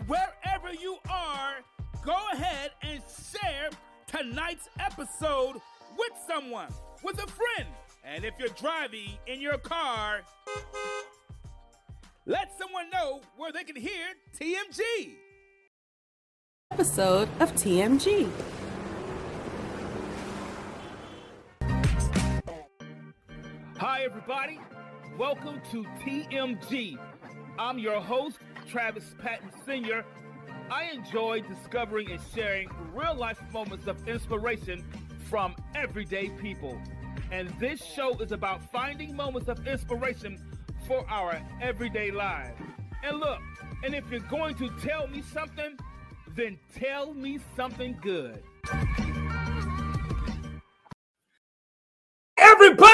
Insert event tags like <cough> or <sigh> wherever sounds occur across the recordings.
And wherever you are, go ahead and share tonight's episode with someone, with a friend. And if you're driving in your car, let someone know where they can hear TMG. Episode of TMG. Hi, everybody. Welcome to TMG. I'm your host, Travis Patton Sr. I enjoy discovering and sharing real life moments of inspiration from everyday people. And this show is about finding moments of inspiration for our everyday lives. And look, and if you're going to tell me something, then tell me something good.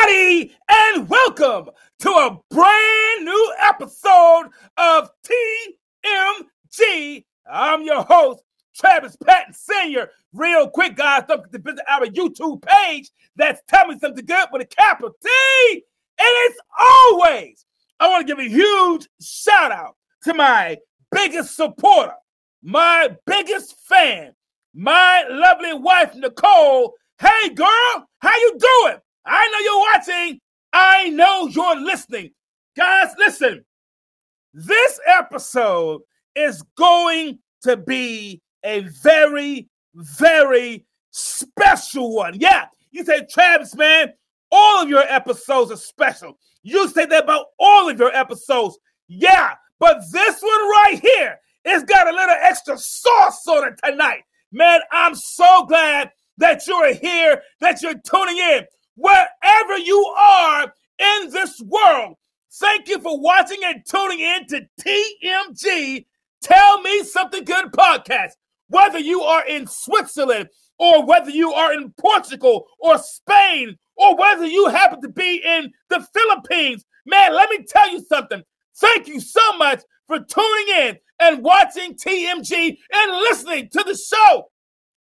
Everybody, and welcome to a brand new episode of TMG. I'm your host, Travis Patton Sr. Real quick, guys, don't forget to visit our YouTube page. That's Tell Me Something Good with a capital T. And it's always, I want to give a huge shout out to my biggest supporter, my biggest fan, my lovely wife, Nicole. Hey, girl, how you doing? I know you're watching. I know you're listening. Guys, listen. This episode is going to be a very, very special one. Yeah, you say, Travis, man, all of your episodes are special. You say that about all of your episodes. Yeah, but this one right here, it's got a little extra sauce on it tonight. Man, I'm so glad that you're here, that you're tuning in. Wherever you are in this world, thank you for watching and tuning in to TMG Tell Me Something Good podcast. Whether you are in Switzerland or whether you are in Portugal or Spain or whether you happen to be in the Philippines, man, let me tell you something. Thank you so much for tuning in and watching TMG and listening to the show.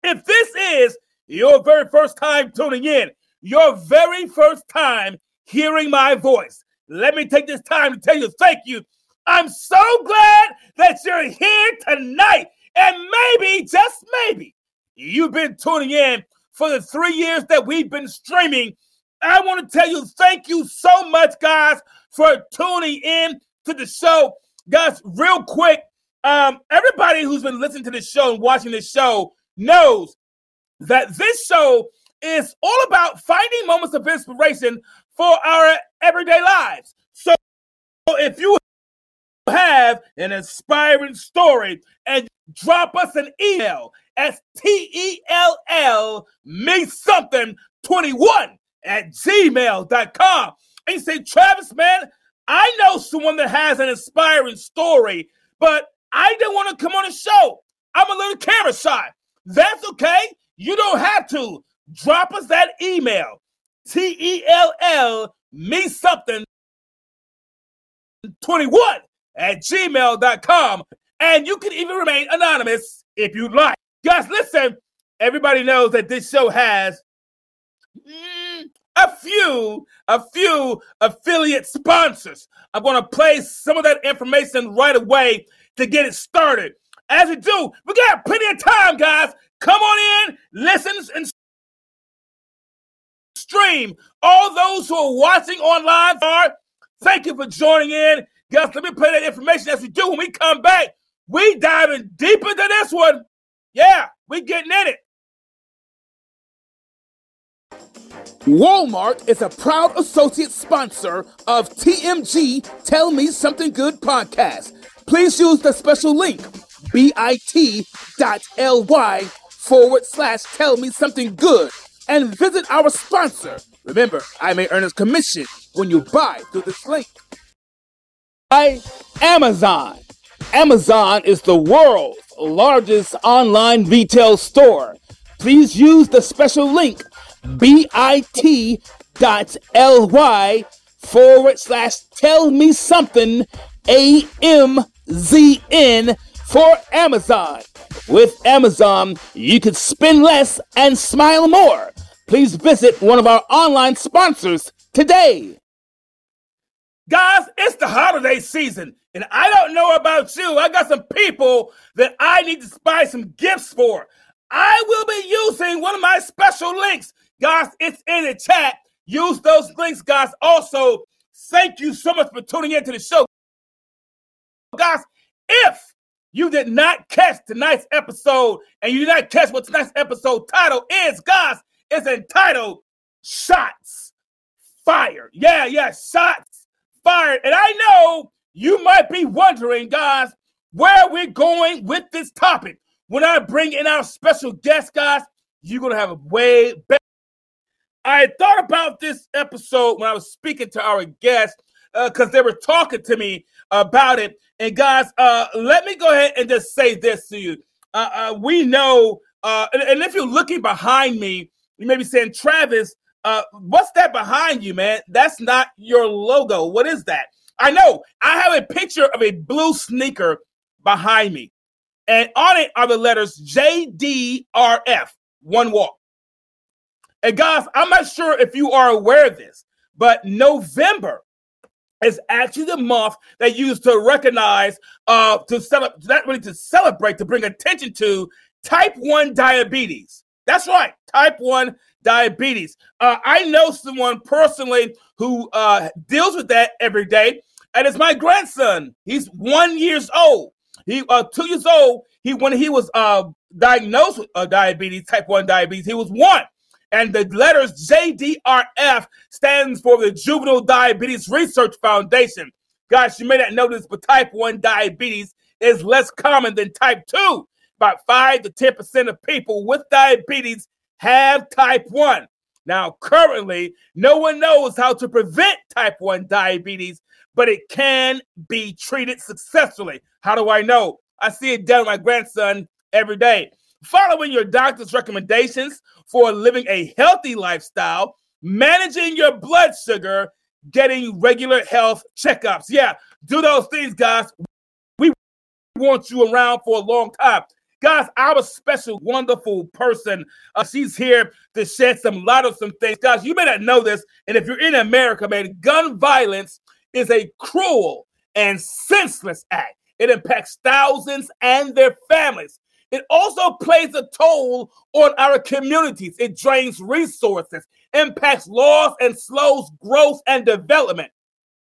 If this is your very first time tuning in, your very first time hearing my voice, let me take this time to tell you thank you. I'm so glad that you're here tonight. And maybe, just maybe, you've been tuning in for the three years that we've been streaming. I want to tell you thank you so much, guys, for tuning in to the show. Guys, real quick, um, everybody who's been listening to this show and watching this show knows that this show is all about finding moments of inspiration for our everyday lives. So if you have an inspiring story and drop us an email at T-E-L-L me something 21 at gmail.com. And you say, Travis, man, I know someone that has an inspiring story, but I don't want to come on a show. I'm a little camera shy. That's okay. You don't have to. Drop us that email. T-E-L-L me something 21 at gmail.com. And you can even remain anonymous if you'd like. Guys, listen, everybody knows that this show has mm, a few, a few affiliate sponsors. I'm going to play some of that information right away to get it started. As we do, we got plenty of time, guys. Come on in, listen, and stream. All those who are watching online are Thank you for joining in. Guys, let me play that information as we do. When we come back, we diving deep into this one. Yeah, we getting in it. Walmart is a proud associate sponsor of TMG Tell Me Something Good podcast. Please use the special link bit.ly forward slash tell me something good and visit our sponsor. Remember, I may earn a commission when you buy through this link. By Amazon. Amazon is the world's largest online retail store. Please use the special link bit.ly forward slash tell me something AMZN for Amazon. With Amazon, you can spend less and smile more. Please visit one of our online sponsors today. Guys, it's the holiday season, and I don't know about you. I got some people that I need to buy some gifts for. I will be using one of my special links Guys, it's in the chat. Use those links, guys. Also, thank you so much for tuning into the show. Guys, if you did not catch tonight's episode and you did not catch what tonight's episode title is, guys, it's entitled Shots Fired. Yeah, yeah, shots fired. And I know you might be wondering, guys, where we're going with this topic. When I bring in our special guest, guys, you're going to have a way better I thought about this episode when I was speaking to our guests because uh, they were talking to me about it. And guys, uh, let me go ahead and just say this to you. Uh, uh we know, uh, and, and, if you're looking behind me, you may be saying, Travis, uh, what's that behind you, man? That's not your logo. What is that? I know. I have a picture of a blue sneaker behind me, and on it are the letters JDRF, one walk. And guys, I'm not sure if you are aware of this, but November is actually the month they use to recognize, uh, to celebrate, not really to celebrate, to bring attention to type 1 diabetes. That's right, type 1 diabetes. Uh, I know someone personally who uh, deals with that every day, and it's my grandson. He's one years old. He uh, two years old. He when he was uh, diagnosed with uh, diabetes, type 1 diabetes, he was one. And the letters JDRF stands for the Juvenile Diabetes Research Foundation. Guys, you may not know this, but type 1 diabetes is less common than type 2. About 5 to 10% of people with diabetes have type 1. Now, currently, no one knows how to prevent type 1 diabetes, but it can be treated successfully. How do I know? I see it done with my grandson every day. Following your doctor's recommendations for living a healthy lifestyle, managing your blood sugar, getting regular health checkups. Yeah, do those things, guys. We want you around for a long time. Guys, our special, wonderful person, uh, she's here to shed some light on some things. Guys, you may not know this, and if you're in America, man, gun violence is a cruel and senseless act. It impacts thousands and their families. It also plays a toll on our communities. It drains resources, impacts laws, and slows growth and development.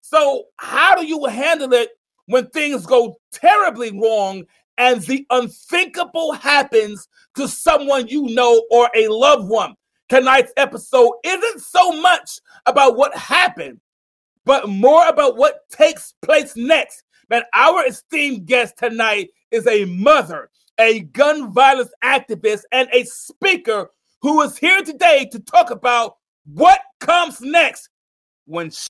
So, how do you handle it when things go terribly wrong and the unthinkable happens to someone you know or a loved one? Tonight's episode isn't so much about what happened, but more about what takes place next. Man, our esteemed guest tonight is a mother a gun violence activist, and a speaker who is here today to talk about what comes next when sh-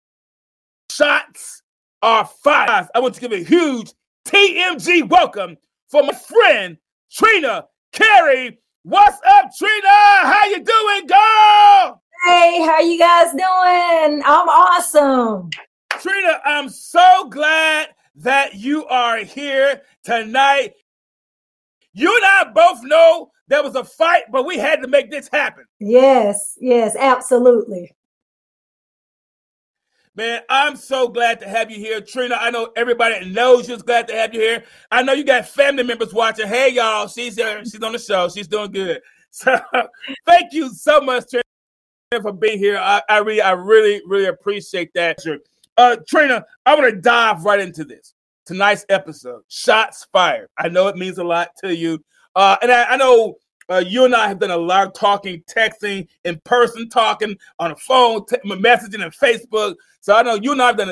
shots are fired. I want to give a huge TMG welcome for my friend Trina Carey. What's up, Trina? How you doing, girl? Hey, how you guys doing? I'm awesome. Trina, I'm so glad that you are here tonight. You and I both know there was a fight, but we had to make this happen. Yes, yes, absolutely. Man, I'm so glad to have you here, Trina. I know everybody knows you're glad to have you here. I know you got family members watching. Hey, y'all, she's here. She's on the show. She's doing good. <laughs> So, thank you so much, Trina, for being here. I, I really, I really, really appreciate that. Uh, Trina, I want to dive right into this tonight's episode. Shots fired. I know it means a lot to you, uh, and I, I know uh, you and I have done a lot of talking, texting, in person talking, on the phone, t- messaging, and Facebook. So I know you and I have done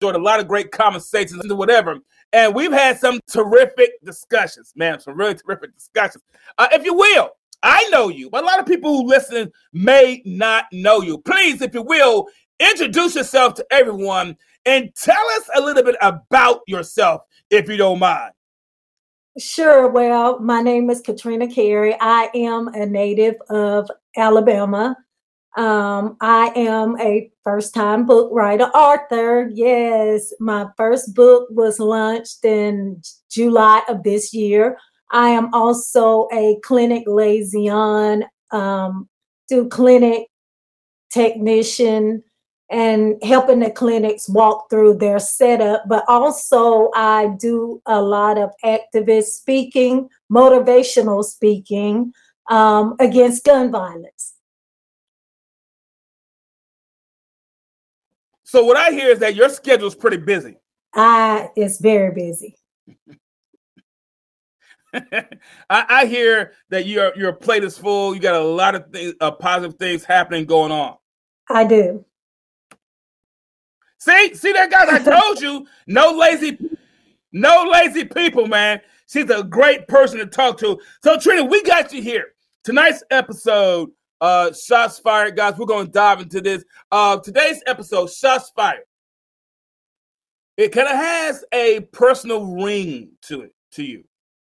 enjoyed a lot of great conversations and whatever. And we've had some terrific discussions, man, some really terrific discussions. Uh, if you will, I know you, but a lot of people who listen may not know you. Please, if you will, introduce yourself to everyone and tell us a little bit about yourself, if you don't mind. Sure. Well, my name is Katrina Carey. I am a native of Alabama. Um, I am a first time book writer, author. Yes, my first book was launched in July of this year. I am also a clinic liaison, um, do clinic technician and helping the clinics walk through their setup. But also, I do a lot of activist speaking, motivational speaking um, against gun violence. So, what I hear is that your schedule is pretty busy. I it's very busy. <laughs> I, I, hear that your your plate is full. You got a lot of things, uh, positive things happening going on. I do. See, see that guys. I told you, no lazy, no lazy people, man. She's a great person to talk to. So Trina, we got you here. Tonight's episode, uh, shots fired, guys. We're gonna dive into this. Uh, today's episode, shots fired. It kind of has a personal ring to it, to you.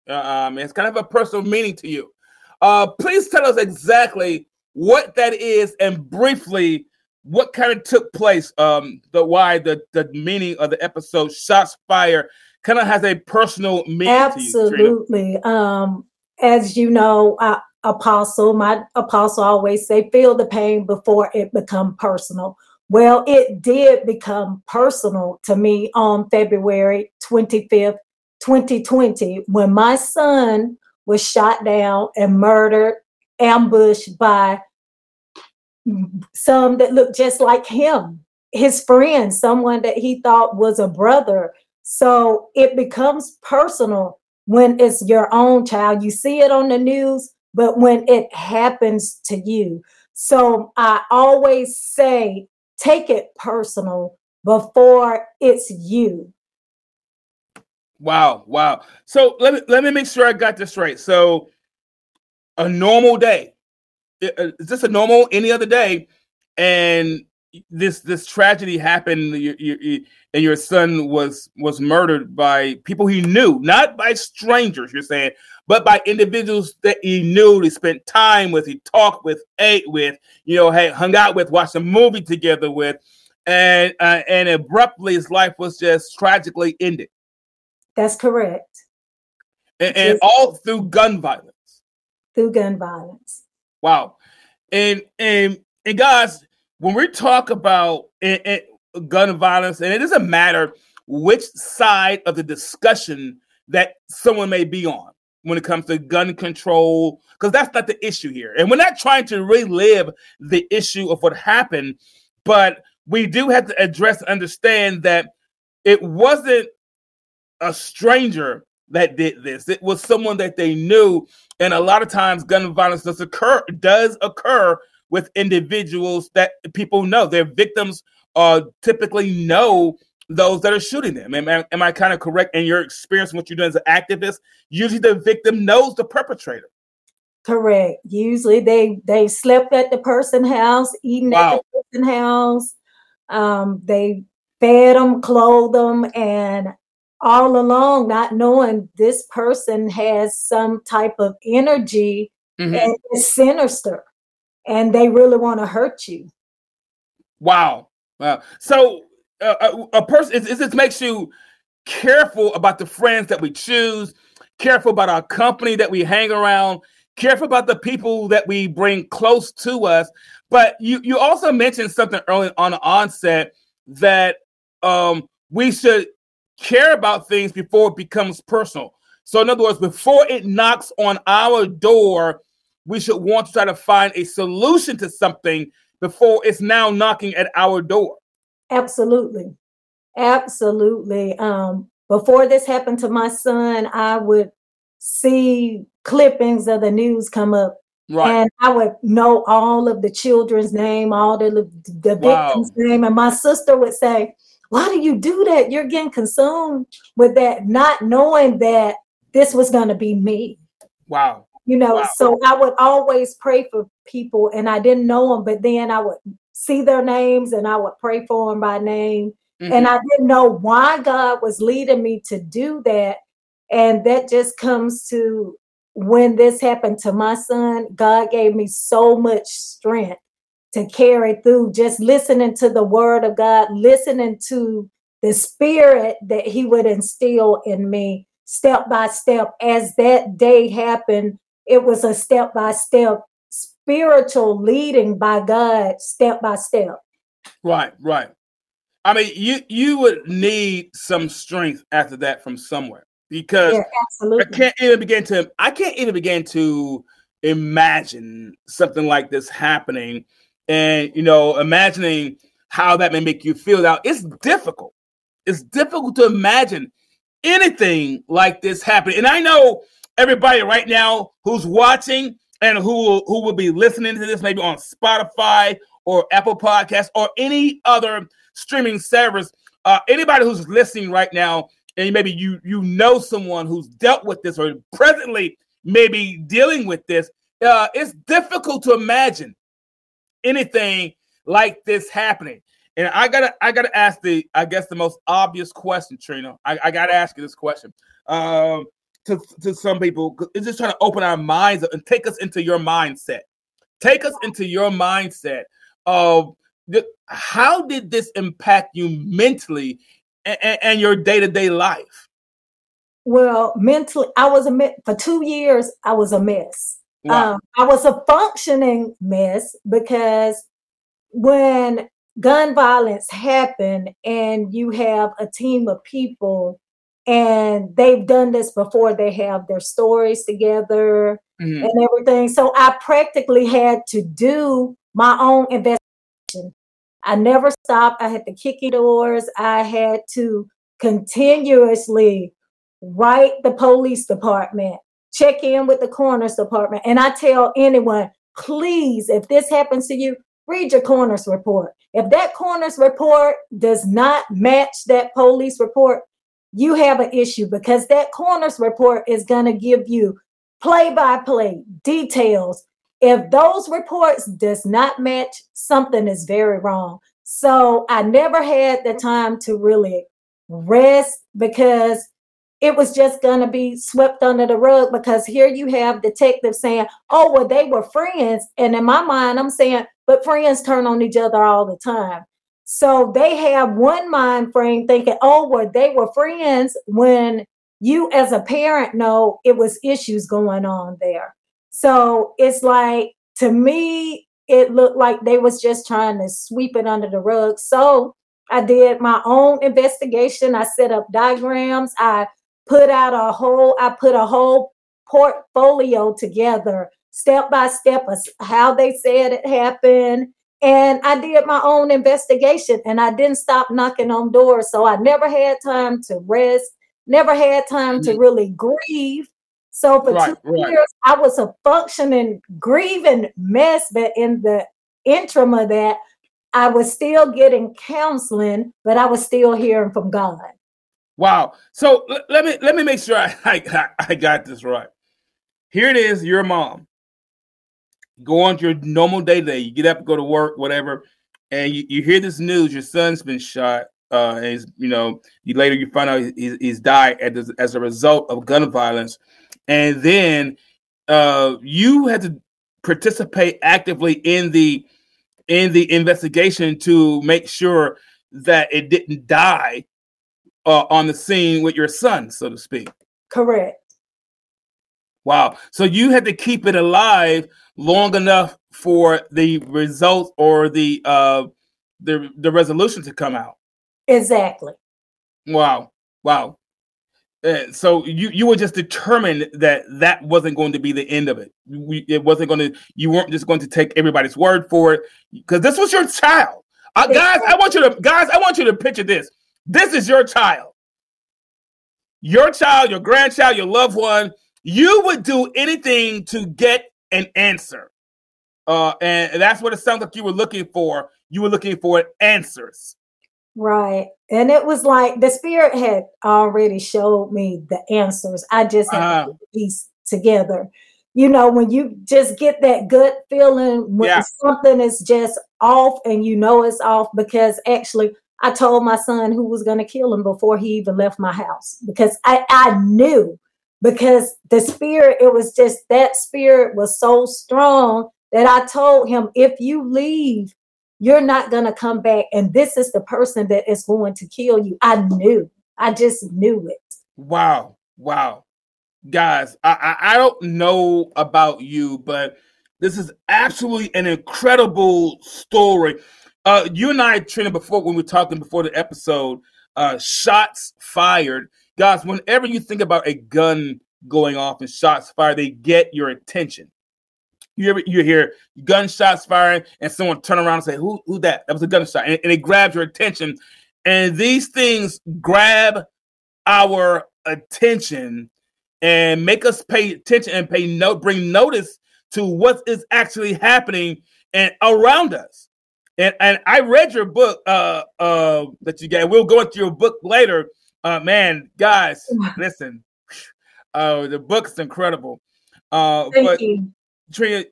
Uh, um, it's kind of a personal meaning to you. Uh, please tell us exactly what that is and briefly what kind of took place. Um, the why the the meaning of the episode "Shots Fire" kind of has a personal meaning. Absolutely. You, um, as you know, uh, Apostle, my apostle always say, "Feel the pain before it become personal." Well, it did become personal to me on February 25th, 2020 when my son was shot down and murdered, ambushed by Mm-hmm. some that looked just like him, his friend, someone that he thought was a brother. So it becomes personal when it's your own child. You see it on the news, but when it happens to you. So I always say, take it personal before it's you Wow, wow. So let me let me make sure I got this right. So a normal day. Uh, is this a normal any other day? And this this tragedy happened you, you, and your son was was murdered by people he knew not by strangers you're saying but by individuals that he knew he spent time with he talked with ate with you know hey hung out with watched a movie together with and uh, and abruptly his life was just tragically ended that's correct. And, and all through gun violence. Through gun violence. Wow. And and and guys, when we talk about it, it, gun violence, and it doesn't matter which side of the discussion that someone may be on when it comes to gun control, because that's not the issue here. And we're not trying to relive the issue of what happened, but we do have to address and understand that it wasn't a stranger that did this. It was someone that they knew. And a lot of times gun violence does occur does occur with individuals that people know. Their victims uh typically know those that are shooting them. Am, am, am I kind of correct in your experience, what you're doing as an activist? Usually the victim knows the perpetrator. Correct. Usually they they slept at the person house, eating wow. at the person house. Um, they fed them, clothed them, and all along not knowing this person has some type of energy mm-hmm. and is sinister and they really want to hurt you. Wow. Wow. So uh, a, a person it, it makes you careful about the friends that we choose careful about our company that we hang around careful about the people that we bring close to us. But you you also mentioned something early on the onset that um we should care about things before it becomes personal. So, in other words, before it knocks on our door, we should want to try to find a solution to something before it's now knocking at our door. Absolutely. Absolutely. Um, before this happened to my son, I would see clippings of the news come up. Right. And I would know all of the children's name, all the, the victim's wow. name. And my sister would say, Why do you do that? You're getting consumed with that, not knowing that this was going to be me. Wow. You know, wow. so I would always pray for people and I didn't know them, but then I would see their names and I would pray for them by name. Mm-hmm. And I didn't know why God was leading me to do that. And that just comes to when this happened to my son, God gave me so much strength to carry through, just listening to the word of God, listening to the spirit that he would instill in me step by step. As that day happened, it was a step by step spiritual leading by God, step by step. Right, right. I mean, you you would need some strength after that from somewhere because yeah, I can't even begin to I can't even begin to imagine something like this happening, and you know, imagining how that may make you feel. Now, it's difficult. It's difficult to imagine anything like this happening, and I know everybody right now who's watching and who who will be listening to this maybe on Spotify or Apple Podcasts or any other streaming service. Uh, anybody who's listening right now, and maybe you you know someone who's dealt with this or presently maybe dealing with this, uh, it's difficult to imagine anything like this happening. And I gotta I gotta ask the I guess the most obvious question, Trina. I, I gotta ask you this question. Um, to, to some people, it's just trying to open our minds and take us into your mindset. Take us into your mindset of how did this impact you mentally and, and your day to day life? Well, mentally, I was a for two years. I was a mess. Wow. Um, I was a functioning mess because when gun violence happened and you have a team of people and they've done this before, they have their stories together mm-hmm. and everything. So I practically had to do my own investigation. I never stopped. I had to kick doors. I had to continuously write the police department, check in with the coroner's department. And I tell anyone, please, if this happens to you, read your coroner's report. If that coroner's report does not match that police report, you have an issue because that coroner's report is going to give you play by play details if those reports does not match something is very wrong so i never had the time to really rest because it was just going to be swept under the rug because here you have detectives saying oh well they were friends and in my mind i'm saying but friends turn on each other all the time so they have one mind frame thinking oh well they were friends when you as a parent know it was issues going on there so it's like to me, it looked like they was just trying to sweep it under the rug. So I did my own investigation. I set up diagrams. I put out a whole, I put a whole portfolio together, step by step, of how they said it happened. And I did my own investigation and I didn't stop knocking on doors. So I never had time to rest, never had time to mm-hmm. really grieve so for right, two right. years, I was a functioning, grieving mess, but in the interim of that, I was still getting counseling, but I was still hearing from God. Wow. So l- let me let me make sure I, <laughs> I I got this right. Here it is, your mom. Go on your normal day day. You get up, go to work, whatever, and you, you hear this news: your son's been shot. Uh, and he's, you know, you later you find out he's, he's died as, as a result of gun violence and then uh, you had to participate actively in the in the investigation to make sure that it didn't die uh, on the scene with your son, so to speak. Correct. Wow. So you had to keep it alive long enough for the results or the uh the the resolution to come out. Exactly. Wow. Wow. Uh, so you you were just determined that that wasn't going to be the end of it. We, it wasn't going to. You weren't just going to take everybody's word for it because this was your child. Uh, guys, I want you to guys, I want you to picture this. This is your child. Your child, your grandchild, your loved one. You would do anything to get an answer. Uh, and that's what it sounds like you were looking for. You were looking for answers. Right. And it was like the spirit had already showed me the answers. I just had uh, to piece together. You know, when you just get that gut feeling when yeah. something is just off and you know it's off because actually I told my son who was going to kill him before he even left my house because I, I knew because the spirit, it was just that spirit was so strong that I told him, if you leave, you're not going to come back. And this is the person that is going to kill you. I knew, I just knew it. Wow. Wow. Guys, I, I, I don't know about you, but this is absolutely an incredible story. Uh, you and I, Trina, before when we were talking before the episode, uh, shots fired. Guys, whenever you think about a gun going off and shots fired, they get your attention. You ever you hear gunshots firing and someone turn around and say, "Who who that?" That was a gunshot, and, and it grabs your attention. And these things grab our attention and make us pay attention and pay note, bring notice to what is actually happening and around us. And and I read your book uh uh that you got. We'll go into your book later. Uh man, guys, <sighs> listen. Uh the book's incredible. Uh Thank but you. Trina,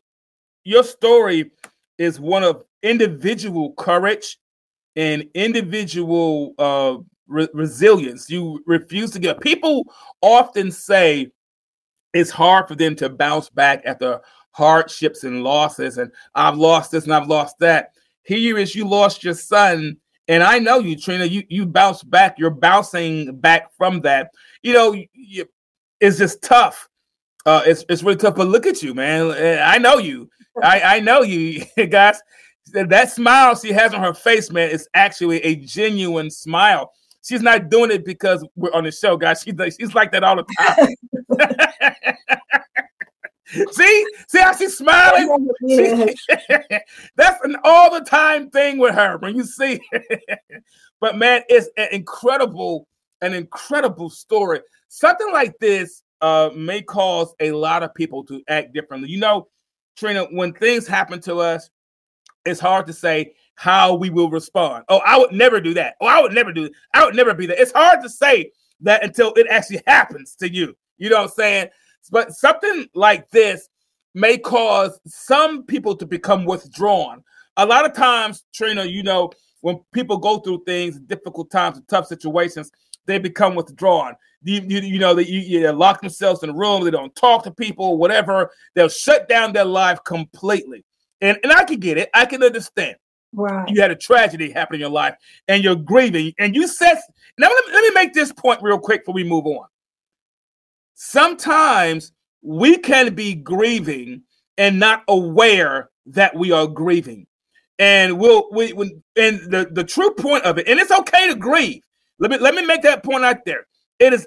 your story is one of individual courage and individual uh re- resilience. You refuse to give. People often say it's hard for them to bounce back after hardships and losses and I've lost this and I've lost that. Here is you lost your son. And I know you, Trina, you, you bounce back. You're bouncing back from that. You know, you, it's just tough. Uh, it's, it's really tough. But look at you, man. I know you. I, I know you <laughs> guys. That smile she has on her face, man, is actually a genuine smile. She's not doing it because we're on the show, guys. She's like, she's like that all the time. <laughs> See, see how she's smiling. Yeah. <laughs> that's an all the time thing with her when you see. <laughs> but man, it's an incredible, an incredible story. Something like this uh, may cause a lot of people to act differently. You know, Trina, when things happen to us, it's hard to say how we will respond. Oh, I would never do that. Oh, I would never do that. I would never be that. It's hard to say that until it actually <laughs> happens to you. You know what I'm saying? But something like this may cause some people to become withdrawn. A lot of times, Trina, you know, when people go through things, difficult times, tough situations, they become withdrawn. You, you, you know, they, you, you lock themselves in a room, they don't talk to people, whatever. They'll shut down their life completely. And, and I can get it, I can understand. Right. You had a tragedy happen in your life and you're grieving. And you said, now let me, let me make this point real quick before we move on sometimes we can be grieving and not aware that we are grieving. And we'll we when and the, the true point of it, and it's okay to grieve. Let me let me make that point out there. It is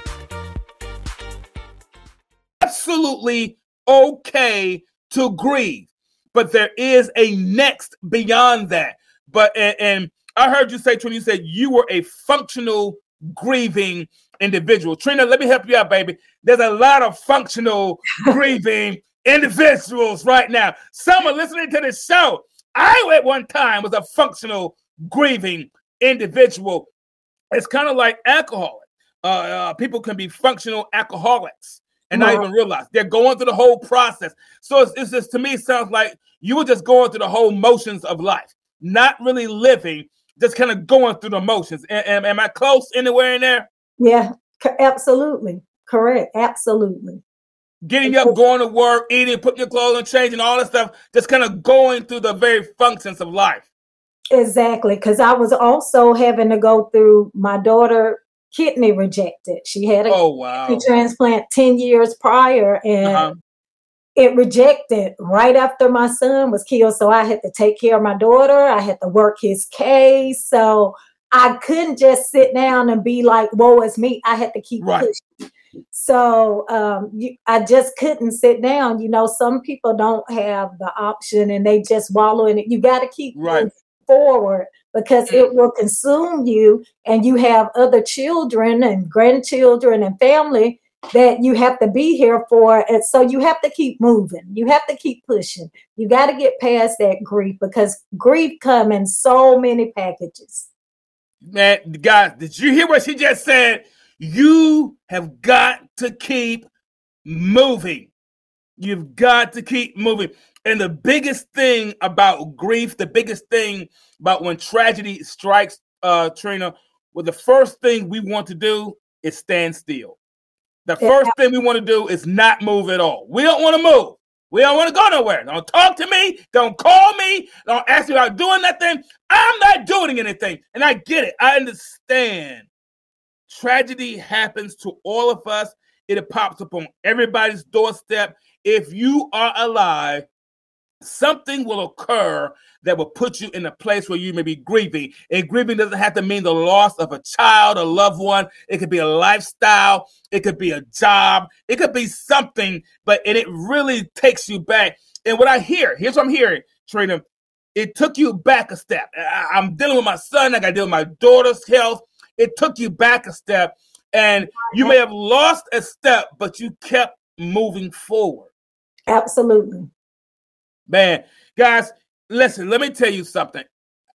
absolutely okay to grieve, but there is a next beyond that. But and, and I heard you say, Trina, you said you were a functional grieving individual. Trina, let me help you out, baby. There's a lot of functional <laughs> grieving individuals right now. Some are listening to this show. I at one time was a functional grieving individual. it's kind of like alcohol. Uh, uh, people can be functional alcoholics and not even realize they're going through the whole process. So it's, it's just to me, it sounds like you were just going through the whole motions of life, not really living, just kind of going through the motions. Am, am I close anywhere in there? Yeah, absolutely. Correct. Absolutely. Getting up, going to work, eating, putting your clothes on, changing, all that stuff, just kind of going through the very functions of life. Exactly. Because I was also having to go through my daughter kidney rejected. She had a oh, wow. kidney transplant 10 years prior and uh-huh. it rejected right after my son was killed. So I had to take care of my daughter. I had to work his case. So I couldn't just sit down and be like, woe is me. I had to keep right. pushing. So um, you, I just couldn't sit down. You know, some people don't have the option and they just wallow in it. You got to keep right. Forward because it mm-hmm. will consume you and you have other children and grandchildren and family that you have to be here for. And so you have to keep moving. You have to keep pushing. You got to get past that grief because grief come in so many packages. Man guys did you hear what she just said? You have got to keep moving you've got to keep moving and the biggest thing about grief the biggest thing about when tragedy strikes, uh, Trina, well, the first thing we want to do is stand still. The first thing we want to do is not move at all. We don't want to move. We don't want to go nowhere. Don't talk to me. Don't call me. Don't ask me about doing nothing. I'm not doing anything. And I get it. I understand. Tragedy happens to all of us. It pops up on everybody's doorstep. If you are alive, something will occur that will put you in a place where you may be grieving. And grieving doesn't have to mean the loss of a child, a loved one. It could be a lifestyle. It could be a job. It could be something, but and it really takes you back. And what I hear, here's what I'm hearing, Trina. It took you back a step. I, am dealing with my son. I got to deal with my daughter's health. It took you back a step. And you may have lost a step, but you kept moving forward. Absolutely. Man, guys, listen, let me tell you something.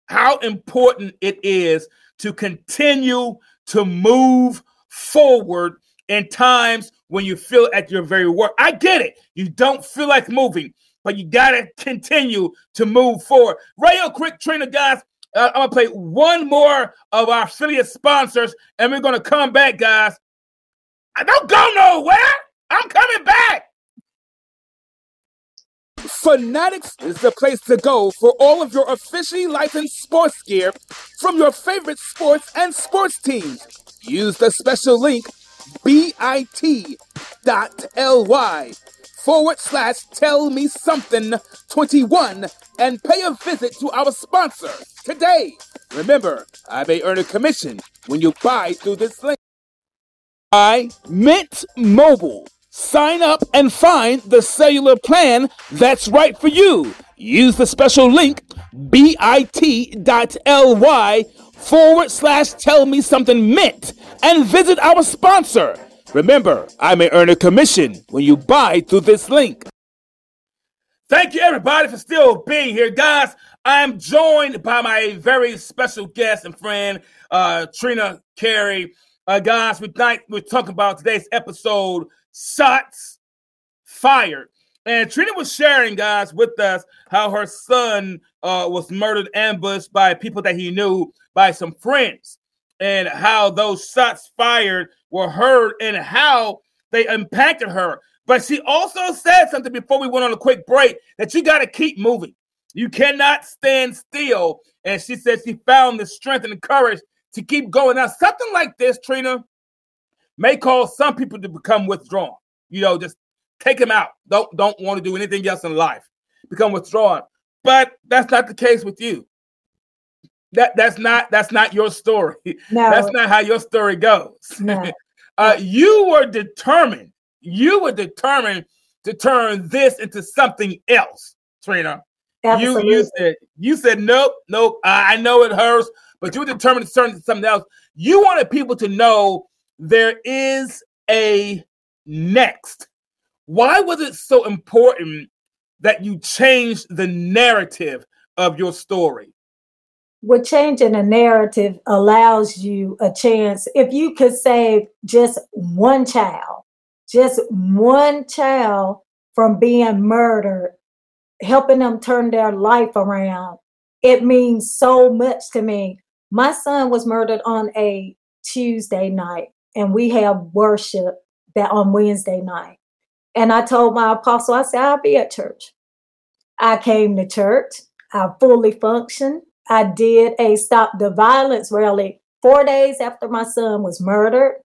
How important it is to continue to move forward in times when you feel at your very worst. I get it. You don't feel like moving, but you got to continue to move forward. Real quick, Trina, guys. Uh, I'm going to play one more of our affiliate sponsors, and we're going to come back, guys. I don't go nowhere. I'm coming back. Fanatics is the place to go for all of your officially licensed sports gear from your favorite sports and sports teams. Use the special link bit.ly forward slash tell me something 21 and pay a visit to our sponsor today. Remember, I may earn a commission when you buy through this link. I Mint Mobile Sign up and find the cellular plan that's right for you. Use the special link bit.ly forward slash tell me something mint and visit our sponsor. Remember, I may earn a commission when you buy through this link. Thank you, everybody, for still being here, guys. I'm joined by my very special guest and friend, uh, Trina Carey. Uh, guys, we're talking about today's episode shots fired. And Trina was sharing, guys, with us how her son uh, was murdered, ambushed by people that he knew, by some friends, and how those shots fired were heard and how they impacted her. But she also said something before we went on a quick break that you got to keep moving. You cannot stand still. And she said she found the strength and the courage to keep going. Now, something like this, Trina, may cause some people to become withdrawn. You know, just take them out. Don't don't want to do anything else in life. Become withdrawn. But that's not the case with you. That that's not that's not your story. <laughs> No. That's not how your story goes. <laughs> No. uh, you were determined. You were determined to turn this into something else, Trina. Absolutely. You you said you said nope, nope. I, I know it hurts, but you were determined to turn it into something else. You wanted people to know there is a next. Why was it so important that you changed the narrative of your story? Well, changing a narrative allows you a chance. If you could save just one child, just one child from being murdered, helping them turn their life around, it means so much to me. My son was murdered on a Tuesday night, and we have worship that on Wednesday night. And I told my apostle, I said, I'll be at church. I came to church. I fully functioned. I did a Stop the Violence rally four days after my son was murdered.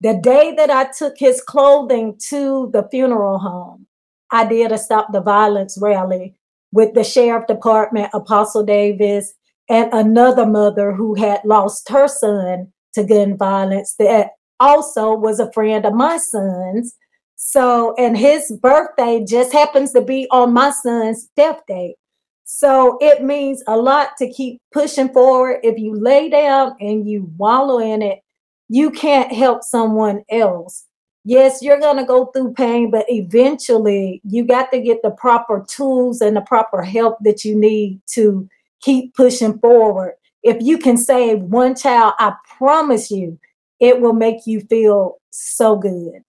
The day that I took his clothing to the funeral home, I did a Stop the Violence rally with the sheriff department, Apostle Davis, and another mother who had lost her son to gun violence that also was a friend of my son's. So, and his birthday just happens to be on my son's death date. So it means a lot to keep pushing forward. If you lay down and you wallow in it, you can't help someone else. Yes, you're going to go through pain, but eventually you got to get the proper tools and the proper help that you need to keep pushing forward. If you can save one child, I promise you, it will make you feel so good.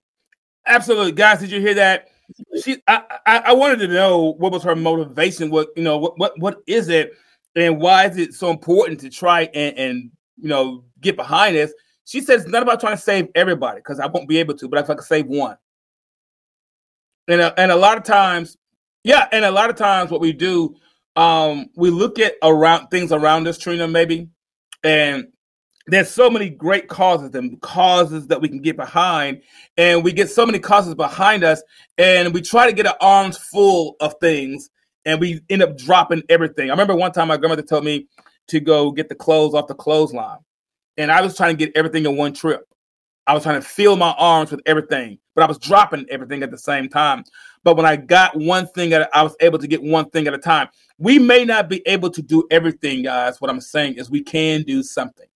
Absolutely, guys. Did you hear that? She, I, I, I wanted to know what was her motivation. What you know, what, what, what is it, and why is it so important to try and, and you know get behind this? She says it's not about trying to save everybody because I won't be able to, but if I can save one. And a, and a lot of times, yeah, and a lot of times what we do, um, we look at around things around us, Trina, maybe, and there's so many great causes and causes that we can get behind, and we get so many causes behind us, and we try to get our arms full of things, and we end up dropping everything. I remember one time my grandmother told me to go get the clothes off the clothesline and I was trying to get everything in one trip. I was trying to fill my arms with everything, but I was dropping everything at the same time. But when I got one thing at, I was able to get one thing at a time. We may not be able to do everything, guys. What I'm saying is we can do something.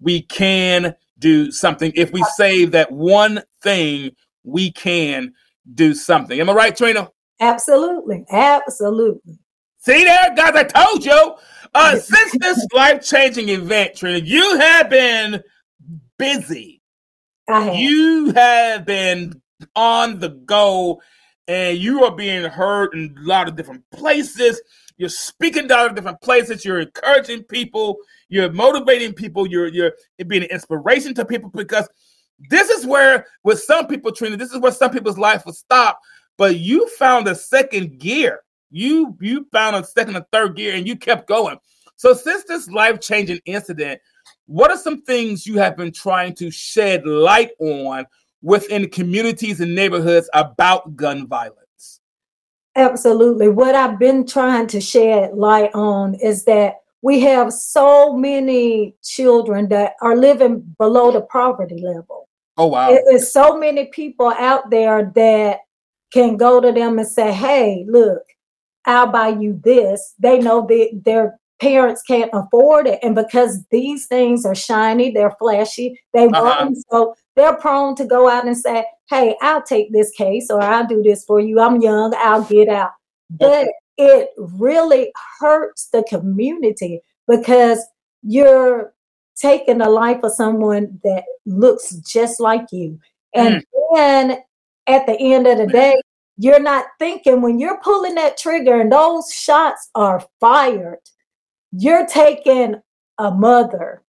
We can do something. If we save that one thing, we can do something. Am I right, Trina? Absolutely. Absolutely. See there, guys, I told you. Uh, <laughs> since this life changing event, Trina, you have been busy. Have. You have been on the go and you are being heard in a lot of different places. You're speaking down in different places. You're encouraging people. You're motivating people. You're you're being an inspiration to people because this is where, with some people, Trina, this is where some people's life will stop. But you found a second gear you you found a second or third gear and you kept going. So since this life-changing incident, what are some things you have been trying to shed light on within communities and neighborhoods about gun violence? Absolutely. What I've been trying to shed light on is that we have so many children that are living below the poverty level. Oh wow. There's so many people out there that can go to them and say, "Hey, look, I'll buy you this. They know that their parents can't afford it. And because these things are shiny, they're flashy, they uh-huh. want. So they're prone to go out and say, Hey, I'll take this case or I'll do this for you. I'm young, I'll get out. But it really hurts the community because you're taking the life of someone that looks just like you. And mm. then at the end of the day, you're not thinking when you're pulling that trigger and those shots are fired, you're taking a mother,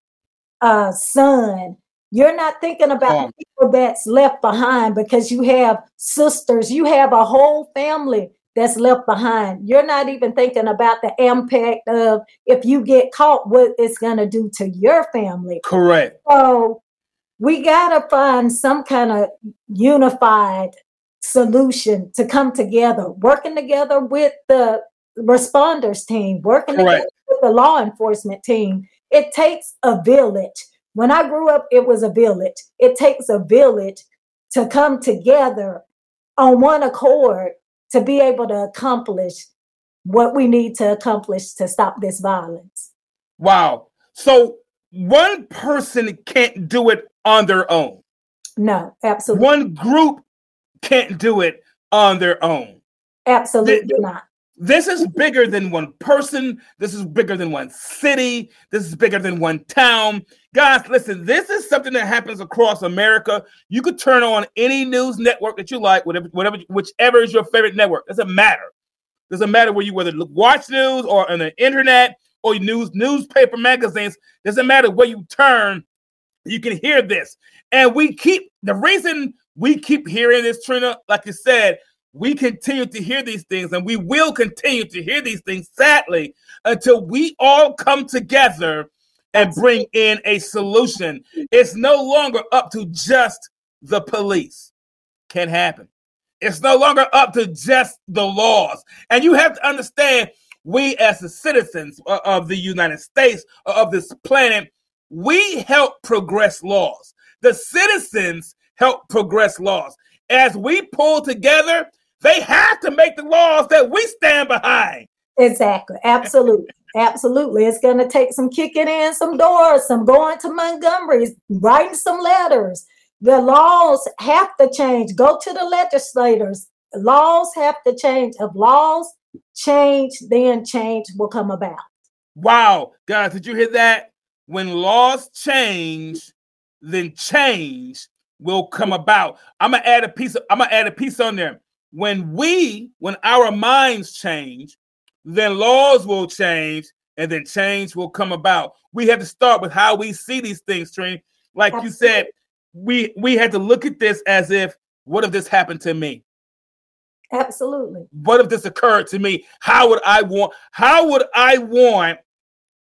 a son. You're not thinking about the people that's left behind because you have sisters, you have a whole family that's left behind. You're not even thinking about the impact of if you get caught, what it's going to do to your family. Correct. So we got to find some kind of unified solution to come together, working together with the responders team, working together with the law enforcement team. It takes a village. When I grew up, it was a village. It takes a village to come together on one accord to be able to accomplish what we need to accomplish to stop this violence. Wow. So one person can't do it on their own. No, absolutely. One group can't do it on their own. Absolutely not. This is bigger than one person. This is bigger than one city. This is bigger than one town. Guys, listen, this is something that happens across America. You could turn on any news network that you like, whatever, whatever, whichever is your favorite network. Doesn't matter. Doesn't matter where you whether watch news or on the internet or news newspaper magazines. Doesn't matter where you turn, you can hear this. And we keep the reason we keep hearing this, Trina, like you said, we continue to hear these things and we will continue to hear these things, sadly, until we all come together and bring in a solution. It's no longer up to just the police. Can happen. It's no longer up to just the laws. And you have to understand, we as the citizens uh, of the United States, uh, of this planet, we help progress laws. The citizens help progress laws. As we pull together, they have to make the laws that we stand behind. Exactly. Absolutely. Absolutely. It's going to take some kicking in some doors, some going to Montgomery's, writing some letters. The laws have to change. Go to the legislators. Laws have to change. If laws change, then change will come about. Wow. Guys, did you hear that? When laws change, then change will come about. I'm gonna add a piece. Of, I'm gonna add a piece on there. When we, when our minds change, then laws will change, and then change will come about. We have to start with how we see these things, Trina. Like you said, we we had to look at this as if, what if this happened to me? Absolutely. What if this occurred to me? How would I want? How would I want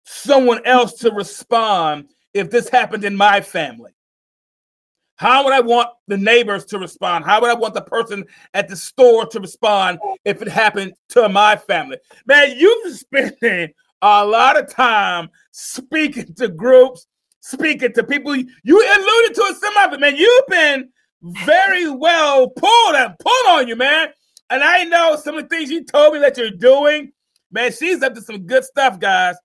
someone else to respond if this happened in my family? How would I want the neighbors to respond? How would I want the person at the store to respond if it happened to my family? Man, you've <laughs> spending a lot of time speaking to groups, speaking to people. You alluded to some of it, man. You've been very well pulled and pulled on you, man. And I know some of the things you told me that you're doing. Man, she's up to some good stuff, guys.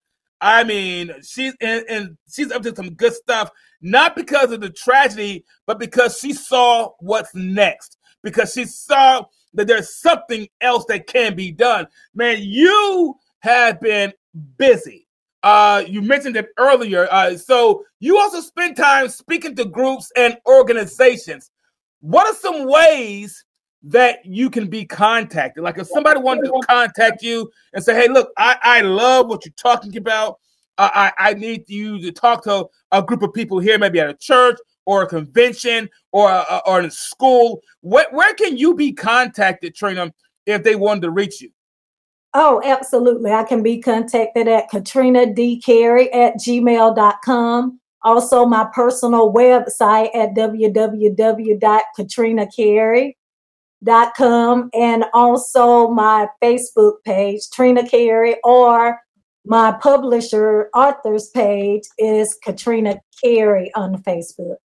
I mean, she's and, and she's up to some good stuff not because of the tragedy, but because she saw what's next, because she saw that there's something else that can be done. Man, you have been busy. Uh, you mentioned it earlier. Uh, so you also spend time speaking to groups and organizations. What are some ways that you can be contacted? Like if somebody wanted to contact you and say, "Hey, look, I, I love what you're talking about. I, I need you to talk to a group of people here, maybe at a church or a convention or a, or in a school. Where, where can you be contacted, Trina, if they wanted to reach you? Oh, absolutely. I can be contacted at Katrina D. Carey at gmail.com. Also, my personal website at www.katrinacarey.com and also my Facebook page, Trina Carey, or my publisher author's page is Katrina Carey on Facebook.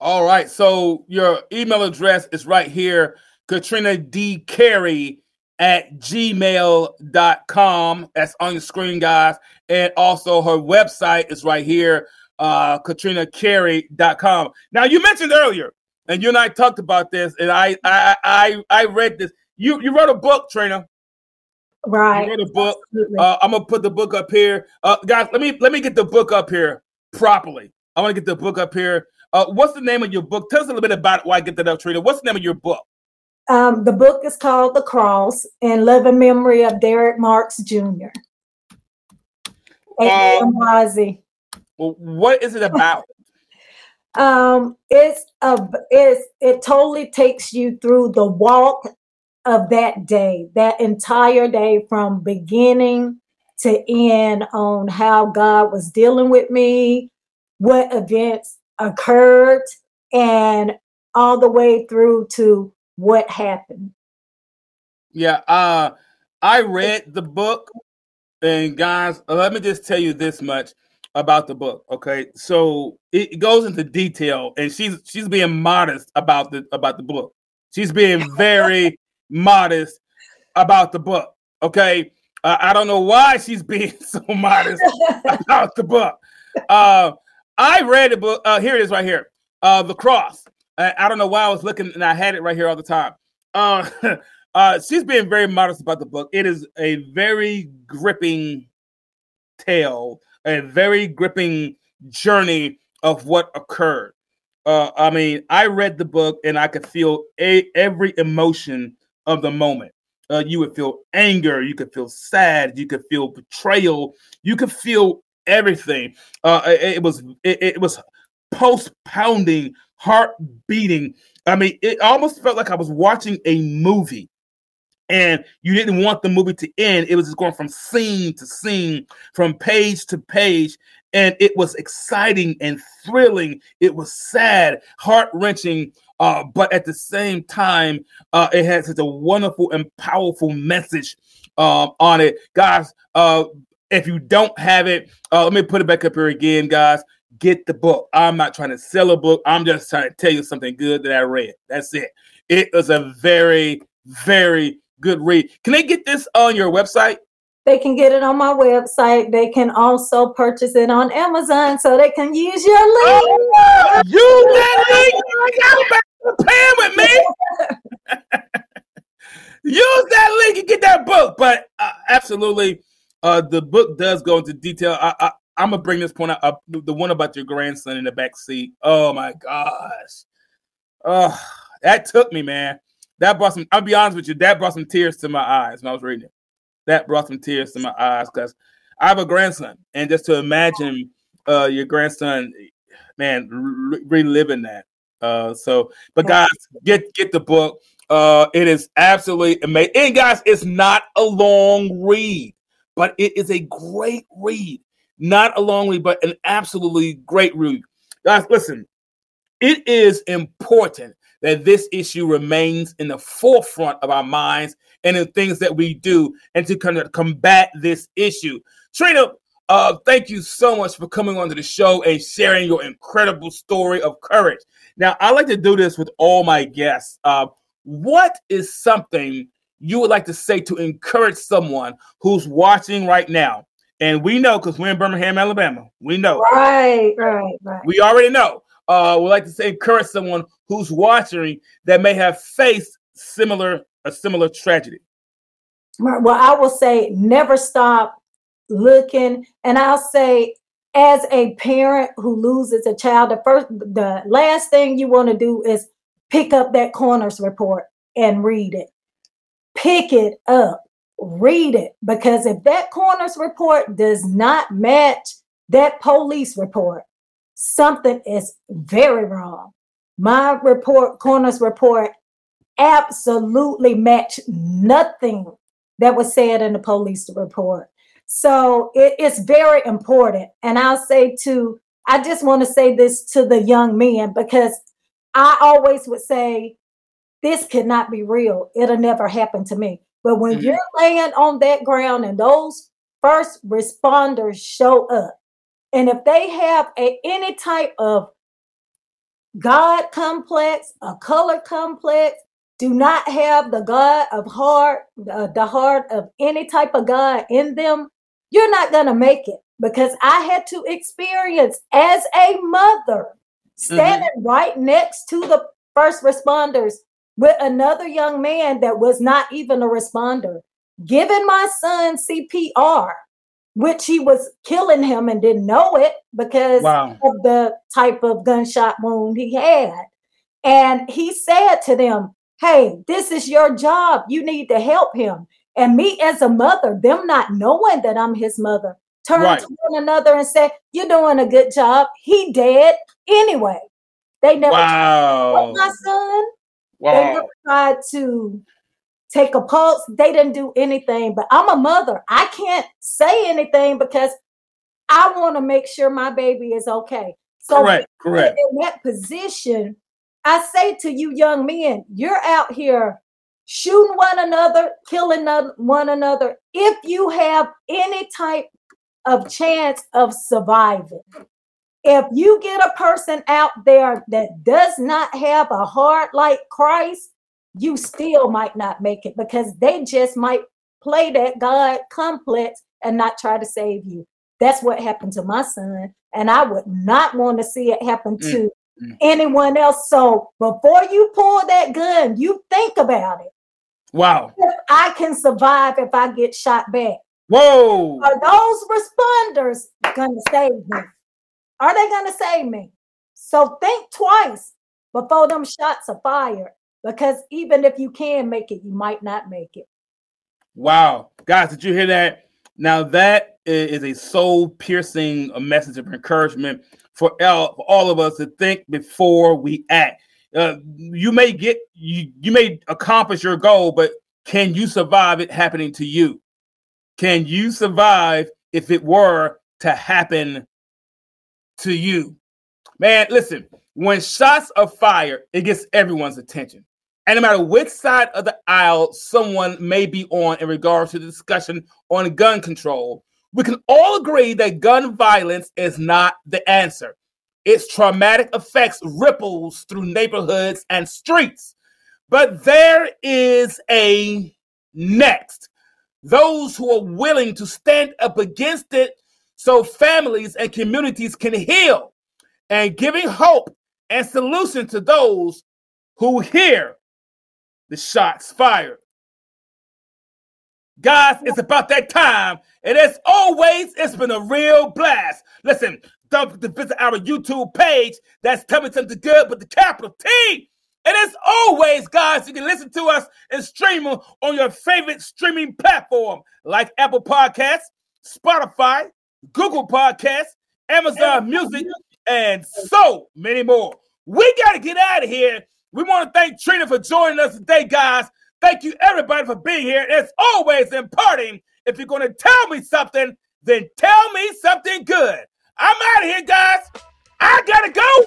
All right. So your email address is right here, Katrina D. Carey at gmail.com. That's on your screen, guys. And also her website is right here, uh, katrinacarey.com. Now you mentioned earlier, and you and I talked about this, and I I I, I read this. You you wrote a book, Trina. Right. You a book. Uh, I'm gonna put the book up here, uh, guys. Let me let me get the book up here properly. I want to get the book up here. Uh, what's the name of your book? Tell us a little bit about. Why I get that up, Trina. What's the name of your book? Um, the book is called The Cross in loving memory of Derek Marks Jr. Um, well, what is it <laughs> about? um, it's a it's it totally takes you through the walk of that day, that entire day from beginning to end on how God was dealing with me, what events occurred, and all the way through to what happened. Yeah, uh I read the book and guys, let me just tell you this much about the book, okay? So it goes into detail and she's she's being modest about the about the book. She's being very modest about the book. Okay. Uh, I don't know why she's <laughs> being so modest about the book. Uh, I read the book. Uh, here it is right here. Uh, the Cross. I, I, don't know why I was looking and I had it right here all the time. Uh, <laughs> Uh, she's being very modest about the book. It is a very gripping tale, a very gripping journey of what occurred. I mean, I read the book and I could feel a, every emotion of the moment. Uh, you would feel anger, you could feel sad, you could feel betrayal, you could feel everything. Uh, it, it was it, it was post pounding, heart beating. I mean, it almost felt like I was watching a movie and you didn't want the movie to end. It was just going from scene to scene, from page to page, and it was exciting and thrilling. It was sad, heart wrenching, uh, but at the same time, uh, it has such a wonderful and powerful message uh, on it, guys. Uh, if you don't have it, uh, let me put it back up here again, guys. Get the book. I'm not trying to sell a book. I'm just trying to tell you something good that I read. That's it. It was a very, very good read. Can they get this on your website? They can get it on my website. They can also purchase it on Amazon so they can use your link. Oh, that link. Paying with me. <laughs> use that link and get that book. But uh, absolutely, uh, the book does go into detail. I, I, I'm gonna bring this point up. Uh, the one about your grandson in the back seat. Oh my gosh. Oh, that took me, man. That brought some. I'll be honest with you. That brought some tears to my eyes when I was reading it that brought some tears to my eyes because I have a grandson, and just to imagine uh, your grandson, man, re- reliving that. Uh, so, but guys, get get the book. Uh, it is absolutely amazing. And guys, it's not a long read, but it is a great read. Not a long read, but an absolutely great read. Guys, listen, it is important that this issue remains in the forefront of our minds and in things that we do and to kind of combat this issue. Trina, uh, thank you so much for coming onto the show and sharing your incredible story of courage. Now, I like to do this with all my guests. Uh, what is something you would like to say to encourage someone who's watching right now? And we know because we're in Birmingham, Alabama. We know. Right, right, right. We already know. Uh, would like to say encourage someone who's watching that may have faced similar a similar tragedy? Well, I will say never stop looking. And I'll say, as a parent who loses a child, the first the last thing you want to do is pick up that coroner's report and read it. Pick it up, read it. Because if that coroner's report does not match that police report, something is very wrong. My report, coroner's report, absolutely matched nothing that was said in the police report. So it, it's very important. And I'll say to, I just want to say this to the young men because I always would say, this could not be real. It'll never happen to me. But when mm-hmm. you're laying on that ground and those first responders show up, and if they have a, any type of God complex, a color complex, do not have the God of heart, uh, the heart of any type of God in them, you're not going to make it because I had to experience as a mother standing mm-hmm. right next to the first responders with another young man that was not even a responder, giving my son CPR, which he was killing him and didn't know it because wow. of the type of gunshot wound he had. And he said to them, hey, this is your job. You need to help him. And me as a mother, them not knowing that I'm his mother, turn right. to one another and say, You're doing a good job. He dead anyway. They never wow. my son. Wow. They never tried to take a pulse. They didn't do anything. But I'm a mother. I can't say anything because I want to make sure my baby is okay. So correct, correct. in that position, I say to you, young men, you're out here shooting one another, killing one another. If you have any type of chance of surviving, if you get a person out there that does not have a heart like Christ, you still might not make it because they just might play that God complex and not try to save you. That's what happened to my son. And I would not want to see it happen to mm. anyone else. So before you pull that gun, you think about it. Wow. If I can survive if I get shot back. Whoa. Are those responders gonna save me? Are they gonna save me? So think twice before them shots are fired. Because even if you can make it, you might not make it. Wow. Guys, did you hear that? Now that is a soul piercing message of encouragement for all, for all of us to think before we act. Uh, you may get you you may accomplish your goal, but can you survive it happening to you? Can you survive if it were to happen to you? Man, listen, when shots are fired, it gets everyone's attention. And no matter which side of the aisle someone may be on in regards to the discussion on gun control, we can all agree that gun violence is not the answer. Its traumatic effects ripples through neighborhoods and streets. But there is a next. Those who are willing to stand up against it so families and communities can heal and giving hope and solution to those who hear the shots fired. Guys, it's about that time. And as always, it's been a real blast. Listen, don't forget to visit our YouTube page. That's Tell Me Something Good with the capital T. And as always, guys, you can listen to us and stream on your favorite streaming platform like Apple Podcasts, Spotify, Google Podcasts, Amazon Music, and so many more. We got to get out of here. We want to thank Trina for joining us today, guys. Thank you, everybody, for being here. As always, imparting. If you're going to tell me something, then tell me something good. I'm out of here, guys. I got to go.